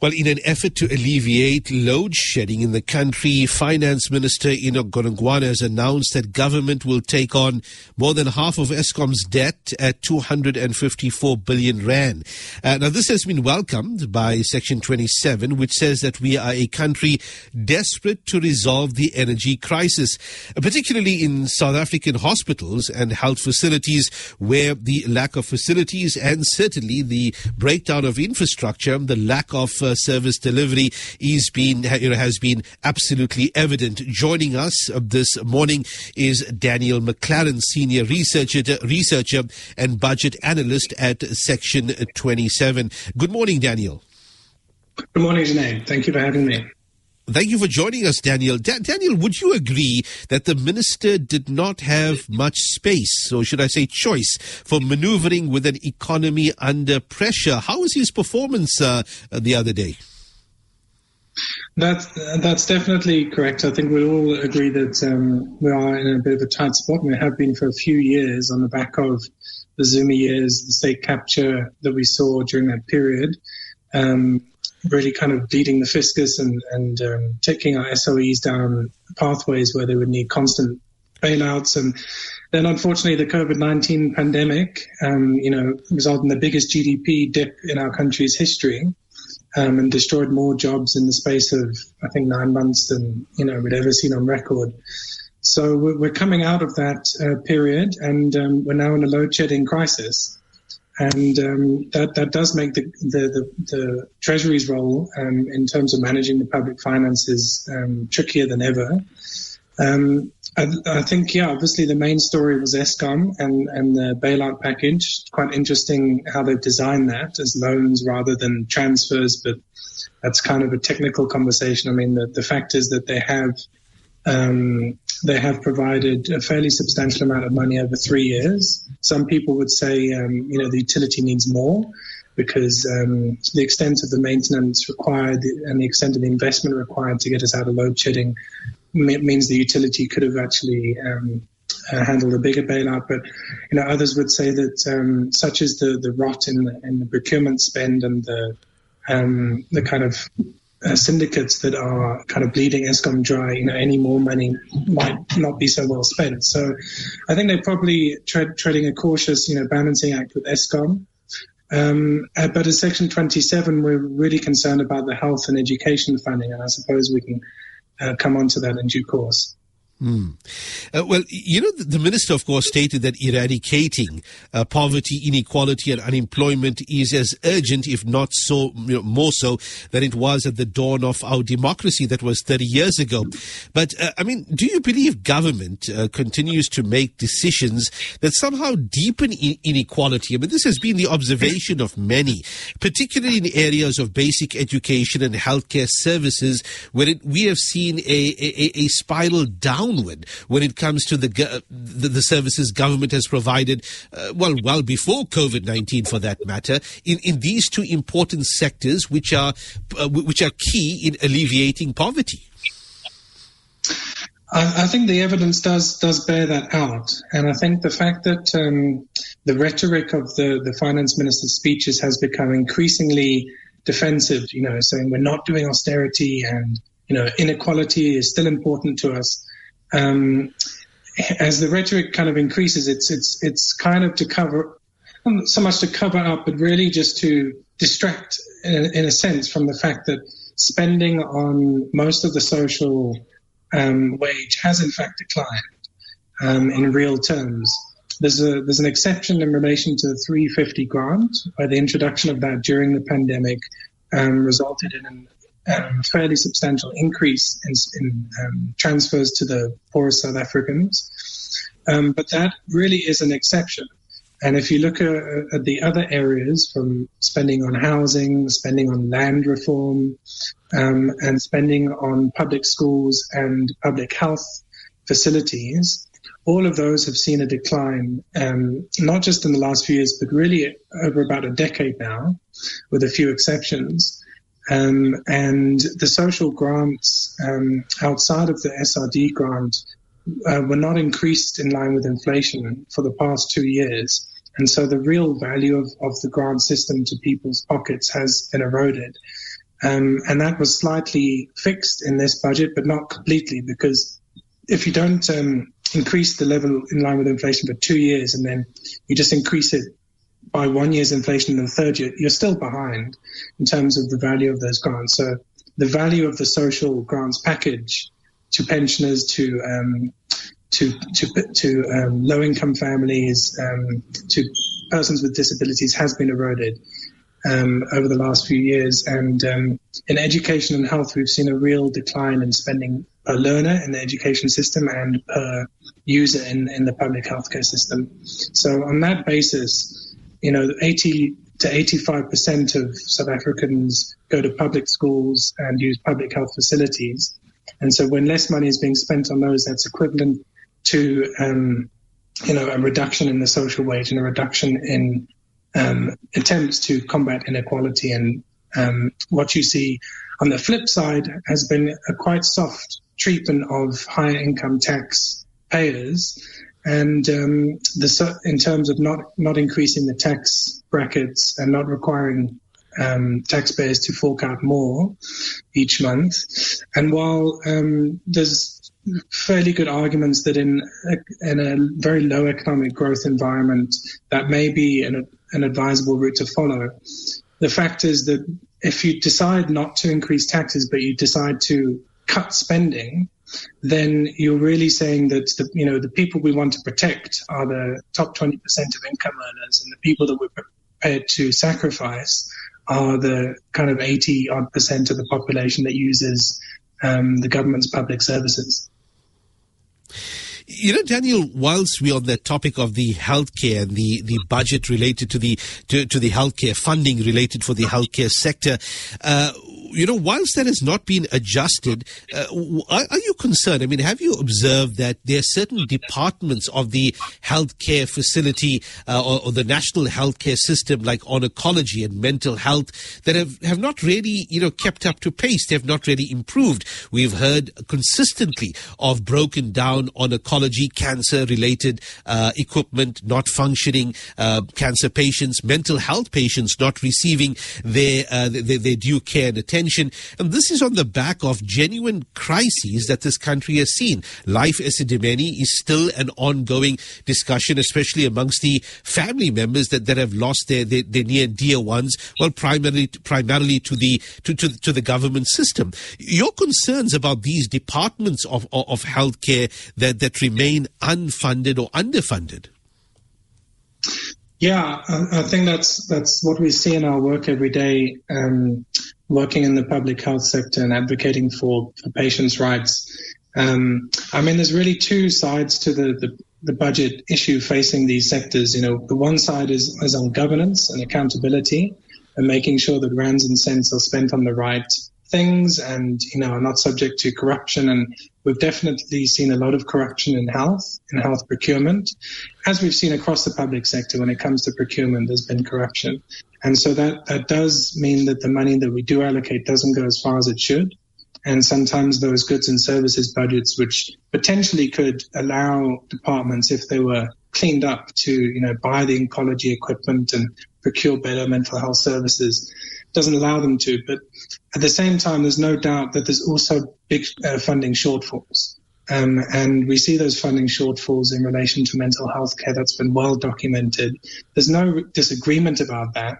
Well, in an effort to alleviate load shedding in the country, Finance Minister Enoch Godongwana has announced that government will take on more than half of Eskom's debt at 254 billion rand. Uh, now, this has been welcomed by Section 27, which says that we are a country desperate to resolve the energy crisis, uh, particularly in South African hospitals and health facilities, where the lack of facilities and certainly the breakdown of infrastructure, the lack of uh, service delivery is been, you know, has been absolutely evident. Joining us uh, this morning is Daniel McLaren, senior researcher, researcher and budget analyst at Section 27. Good morning, Daniel. Good morning, Janae. Thank you for having me. Thank you for joining us, Daniel. Da- Daniel, would you agree that the minister did not have much space, or should I say choice, for maneuvering with an economy under pressure? How was his performance uh, the other day? That's that's definitely correct. I think we all agree that um, we are in a bit of a tight spot, and we have been for a few years on the back of the Zuma years, the state capture that we saw during that period. Um, really kind of bleeding the fiscus and, and um, taking our SOEs down pathways where they would need constant bailouts. And then unfortunately the COVID-19 pandemic, um, you know, resulted in the biggest GDP dip in our country's history. Um, and destroyed more jobs in the space of, I think, nine months than you know we'd ever seen on record. So we're, we're coming out of that uh, period, and um, we're now in a load shedding crisis and um, that that does make the the, the, the Treasury's role um, in terms of managing the public finances um, trickier than ever. Um, I, I, think, yeah, obviously the main story was Eskom and, and the bailout package. Quite interesting how they've designed that as loans rather than transfers, but that's kind of a technical conversation. I mean, the, the fact is that they have um, they have provided a fairly substantial amount of money over three years. Some people would say, um, you know, the utility needs more because um, the extent of the maintenance required and the extent of the investment required to get us out of load shedding means the utility could have actually um, uh, handled a bigger bailout. But you know, others would say that um, such is the the rot in the, in the procurement spend and the um, the kind of uh, syndicates that are kind of bleeding Eskom dry, you know, any more money might not be so well spent. So I think they're probably tre- treading a cautious, you know, balancing act with Eskom. Um, uh, but as Section 27, we're really concerned about the health and education funding, and I suppose we can uh, come on to that in due course. Mm. Uh, well, you know, the, minister, of course, stated that eradicating uh, poverty, inequality, and unemployment is as urgent, if not so you know, more so, than it was at the dawn of our democracy that was 30 years ago. But uh, I mean, do you believe government uh, continues to make decisions that somehow deepen inequality? I mean, this has been the observation of many, particularly in areas of basic education and healthcare services, where it, we have seen a, a, a spiral down downward when it comes to the the, the services government has provided, uh, well, well before COVID nineteen, for that matter, in in these two important sectors, which are uh, which are key in alleviating poverty. I, think the evidence does does bear that out, and I think the fact that um, the rhetoric of the the finance minister's speeches has become increasingly defensive. You know, saying we're not doing austerity, and you know, inequality is still important to us um, as the rhetoric kind of increases, it's it's it's kind of to cover not so much to cover up, but really just to distract, in, in a sense, from the fact that spending on most of the social um, wage has in fact declined um, in real terms. There's a there's an exception in relation to the 350 grant, where the introduction of that during the pandemic um, resulted in an um, fairly substantial increase in, in um, transfers to the poorest South Africans. Um, but that really is an exception. And if you look at, at, the other areas from spending on housing, spending on land reform, um, and spending on public schools and public health facilities, all of those have seen a decline, um, not just in the last few years, but really over about a decade now, with a few exceptions. Um, and the social grants um, outside of the SRD grant uh, were not increased in line with inflation for the past two years. And so the real value of, of the grant system to people's pockets has been eroded. Um, and that was slightly fixed in this budget, but not completely, because if you don't um, increase the level in line with inflation for two years and then you just increase it by one year's inflation in the third year, you're still behind in terms of the value of those grants. So the value of the social grants package to pensioners, to um, to to, to um, low income families, um, to persons with disabilities has been eroded um, over the last few years. And um, in education and health, we've seen a real decline in spending per learner in the education system and per user in, in the public healthcare system. So on that basis, you know, 80 to 85% of South Africans go to public schools and use public health facilities. And so when less money is being spent on those, that's equivalent to, um, you know, a reduction in the social wage and a reduction in um, attempts to combat inequality. And um, what you see on the flip side has been a quite soft treatment of higher income tax payers. And um, the, in terms of not, not increasing the tax brackets and not requiring um, taxpayers to fork out more each month. And while um, there's fairly good arguments that in a, in a very low economic growth environment that may be an, an advisable route to follow, the fact is that if you decide not to increase taxes but you decide to cut spending, then you're really saying that the you know the people we want to protect are the top 20% of income earners, and the people that we're prepared to sacrifice are the kind of 80 odd percent of the population that uses um, the government's public services. You know, Daniel, whilst we're on the topic of the healthcare and the, the budget related to the to, to the healthcare funding related for the healthcare sector, uh, you know, once that has not been adjusted, uh, are, are, you concerned? I mean, have you observed that there are certain departments of the healthcare facility uh, or, or, the national healthcare system, like oncology and mental health, that have, have not really, you know, kept up to pace? They have not really improved. We've heard consistently of broken down oncology, cancer-related uh, equipment not functioning, uh, cancer patients, mental health patients not receiving their, uh, their, their due care and attention attention. And this is on the back of genuine crises that this country has seen. Life Esidimeni is still an ongoing discussion, especially amongst the family members that, that have lost their, their, their near dear ones, well, primarily, primarily to the, to, to, to the government system. Your concerns about these departments of, of, of healthcare that, that remain unfunded or underfunded? Yeah, I think that's that's what we see in our work every day. Um, working in the public health sector and advocating for, for patients' rights. Um, I mean, there's really two sides to the, the, the, budget issue facing these sectors. You know, the one side is, is on governance and accountability and making sure that rands and cents are spent on the right things and, you know, are not subject to corruption. And we've definitely seen a lot of corruption in health, in health procurement. As we've seen across the public sector when it comes to procurement, there's been corruption. And so that, that does mean that the money that we do allocate doesn't go as far as it should. And sometimes those goods and services budgets, which potentially could allow departments, if they were cleaned up, to you know buy the oncology equipment and procure better mental health services, doesn't allow them to. But at the same time, there's no doubt that there's also big uh, funding shortfalls. Um, and we see those funding shortfalls in relation to mental health care. That's been well documented. There's no disagreement about that.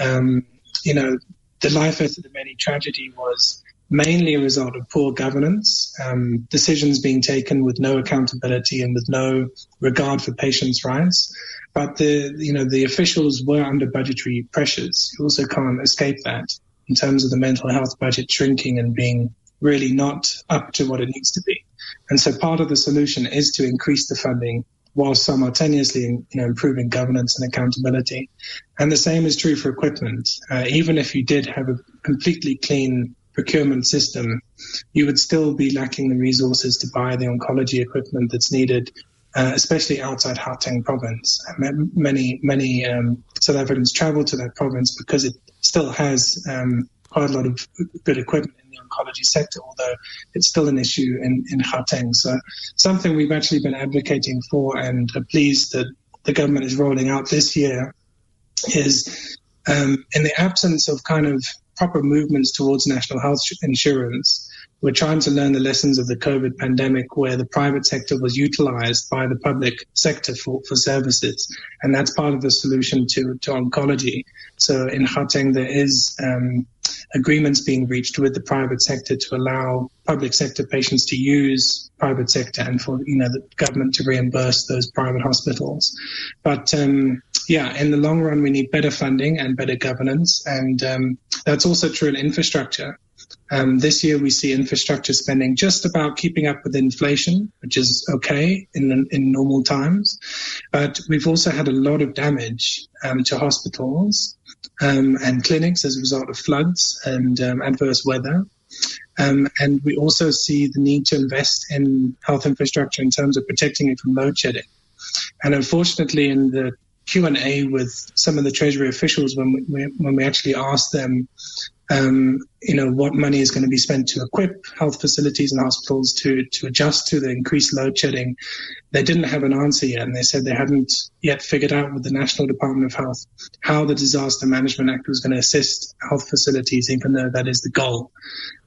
Um, you know, the Life Esidimeni tragedy was mainly a result of poor governance, um, decisions being taken with no accountability and with no regard for patients' rights. But the, you know, the officials were under budgetary pressures. You also can't escape that in terms of the mental health budget shrinking and being really not up to what it needs to be. And so part of the solution is to increase the funding while simultaneously you know, improving governance and accountability. And the same is true for equipment. Uh, even if you did have a completely clean procurement system, you would still be lacking the resources to buy the oncology equipment that's needed, uh, especially outside Gauteng province. Many, many um, South Africans travel to that province because it still has um, quite a lot of good equipment in the oncology sector, although it's still an issue in, in Gauteng. So something we've actually been advocating for and are pleased that the government is rolling out this year is um, in the absence of kind of proper movements towards national health insurance, we're trying to learn the lessons of the COVID pandemic where the private sector was utilized by the public sector for, for services. And that's part of the solution to, to oncology. So in Gauteng, there is um, agreements being reached with the private sector to allow public sector patients to use private sector and for you know the government to reimburse those private hospitals. But um, yeah, in the long run, we need better funding and better governance, and um, that's also true in infrastructure. Um, this year, we see infrastructure spending just about keeping up with inflation, which is okay in in normal times. But we've also had a lot of damage um, to hospitals um, and clinics as a result of floods and um, adverse weather. Um, and we also see the need to invest in health infrastructure in terms of protecting it from load shedding. And unfortunately, in the Q&A with some of the Treasury officials when we, when we actually asked them um, you know, what money is going to be spent to equip health facilities and hospitals to, to adjust to the increased load shedding. They didn't have an answer yet, and they said they hadn't yet figured out with the National Department of Health how the Disaster Management Act was going to assist health facilities, even though that is the goal.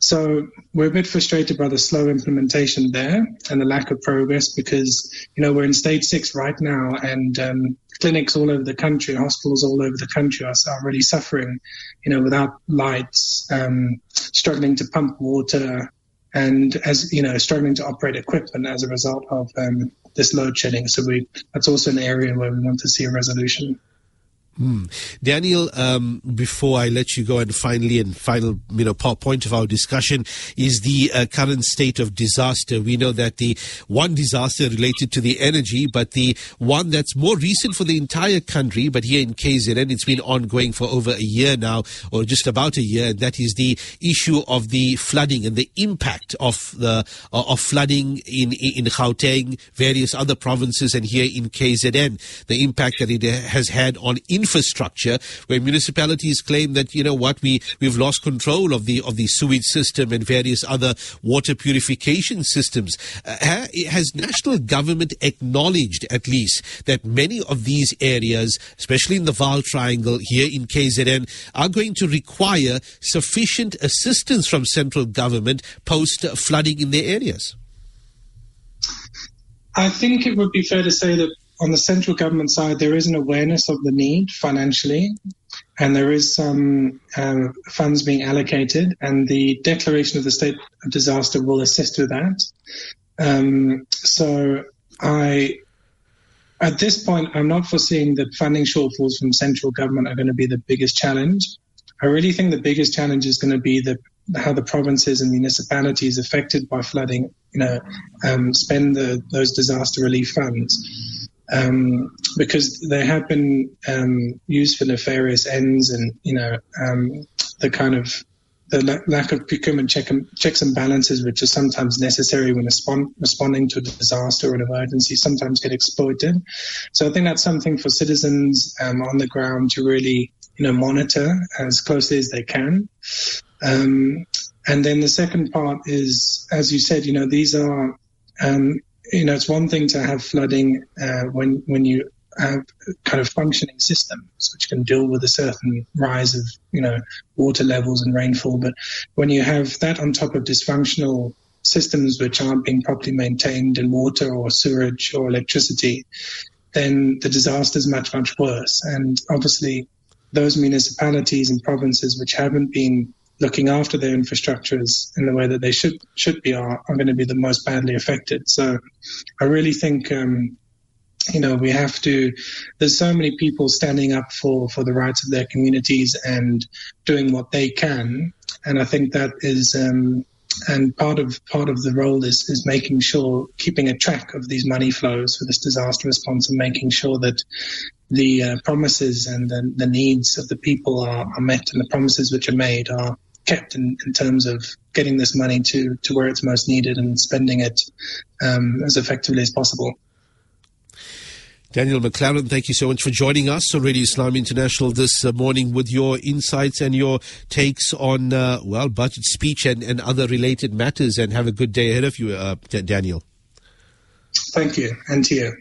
So we're a bit frustrated by the slow implementation there and the lack of progress because, you know, we're in stage six right now and um, clinics all over the country, hospitals all over the country are, are really suffering, you know, without lights, um, struggling to pump water, and as you know, struggling to operate equipment as a result of um, this load shedding. So we that's also an area where we want to see a resolution. Hmm. Daniel, um, before I let you go, and finally, and final, you know, point of our discussion is the uh, current state of disaster. We know that the one disaster related to the energy, but the one that's more recent for the entire country, but here in KZN, it's been ongoing for over a year now, or just about a year, and that is the issue of the flooding and the impact of the uh, of flooding in in Gauteng, various other provinces, and here in KZN, the impact that it has had on infrastructure where municipalities claim that, you know what, we, we've lost control of the, of the sewage system and various other water purification systems. Uh, has national government acknowledged at least that many of these areas, especially in the Vaal Triangle here in KZN, are going to require sufficient assistance from central government post flooding in their areas? I think it would be fair to say that on the central government side, there is an awareness of the need financially, and there is some uh, funds being allocated, and the declaration of the state of disaster will assist with that. Um, so I, at this point, I'm not foreseeing that funding shortfalls from central government are going to be the biggest challenge. I really think the biggest challenge is going to be the how the provinces and municipalities affected by flooding, you know, um, spend the, those disaster relief funds um, because they have been um, used for nefarious ends, and you know um, the kind of the lack of procurement check and, checks and balances, which are sometimes necessary when respond, responding to a disaster or an emergency, sometimes get exploited. So I think that's something for citizens um, on the ground to really, you know, monitor as closely as they can. Um, and then the second part is, as you said, you know, these are um, you know, it's one thing to have flooding uh, when when you have kind of functioning systems which can deal with a certain rise of you know water levels and rainfall, but when you have that on top of dysfunctional systems which aren't being properly maintained in water or sewage or electricity, then the disaster is much much worse. And obviously, those municipalities and provinces which haven't been looking after their infrastructures in the way that they should should be are, are going to be the most badly affected. So I really think um, you know we have to there's so many people standing up for for the rights of their communities and doing what they can and I think that is um, and part of part of the role is is making sure keeping a track of these money flows for this disaster response and making sure that the uh, promises and the, the, needs of the people are, are met and the promises which are made are kept in, in terms of getting this money to, to where it's most needed and spending it um, as effectively as possible. Daniel McLaren, thank you so much for joining us on Radio Islam International this uh, morning with your insights and your takes on, uh, well, budget speech and, and other related matters. And have a good day ahead of you, uh, Daniel. Thank you. And to you.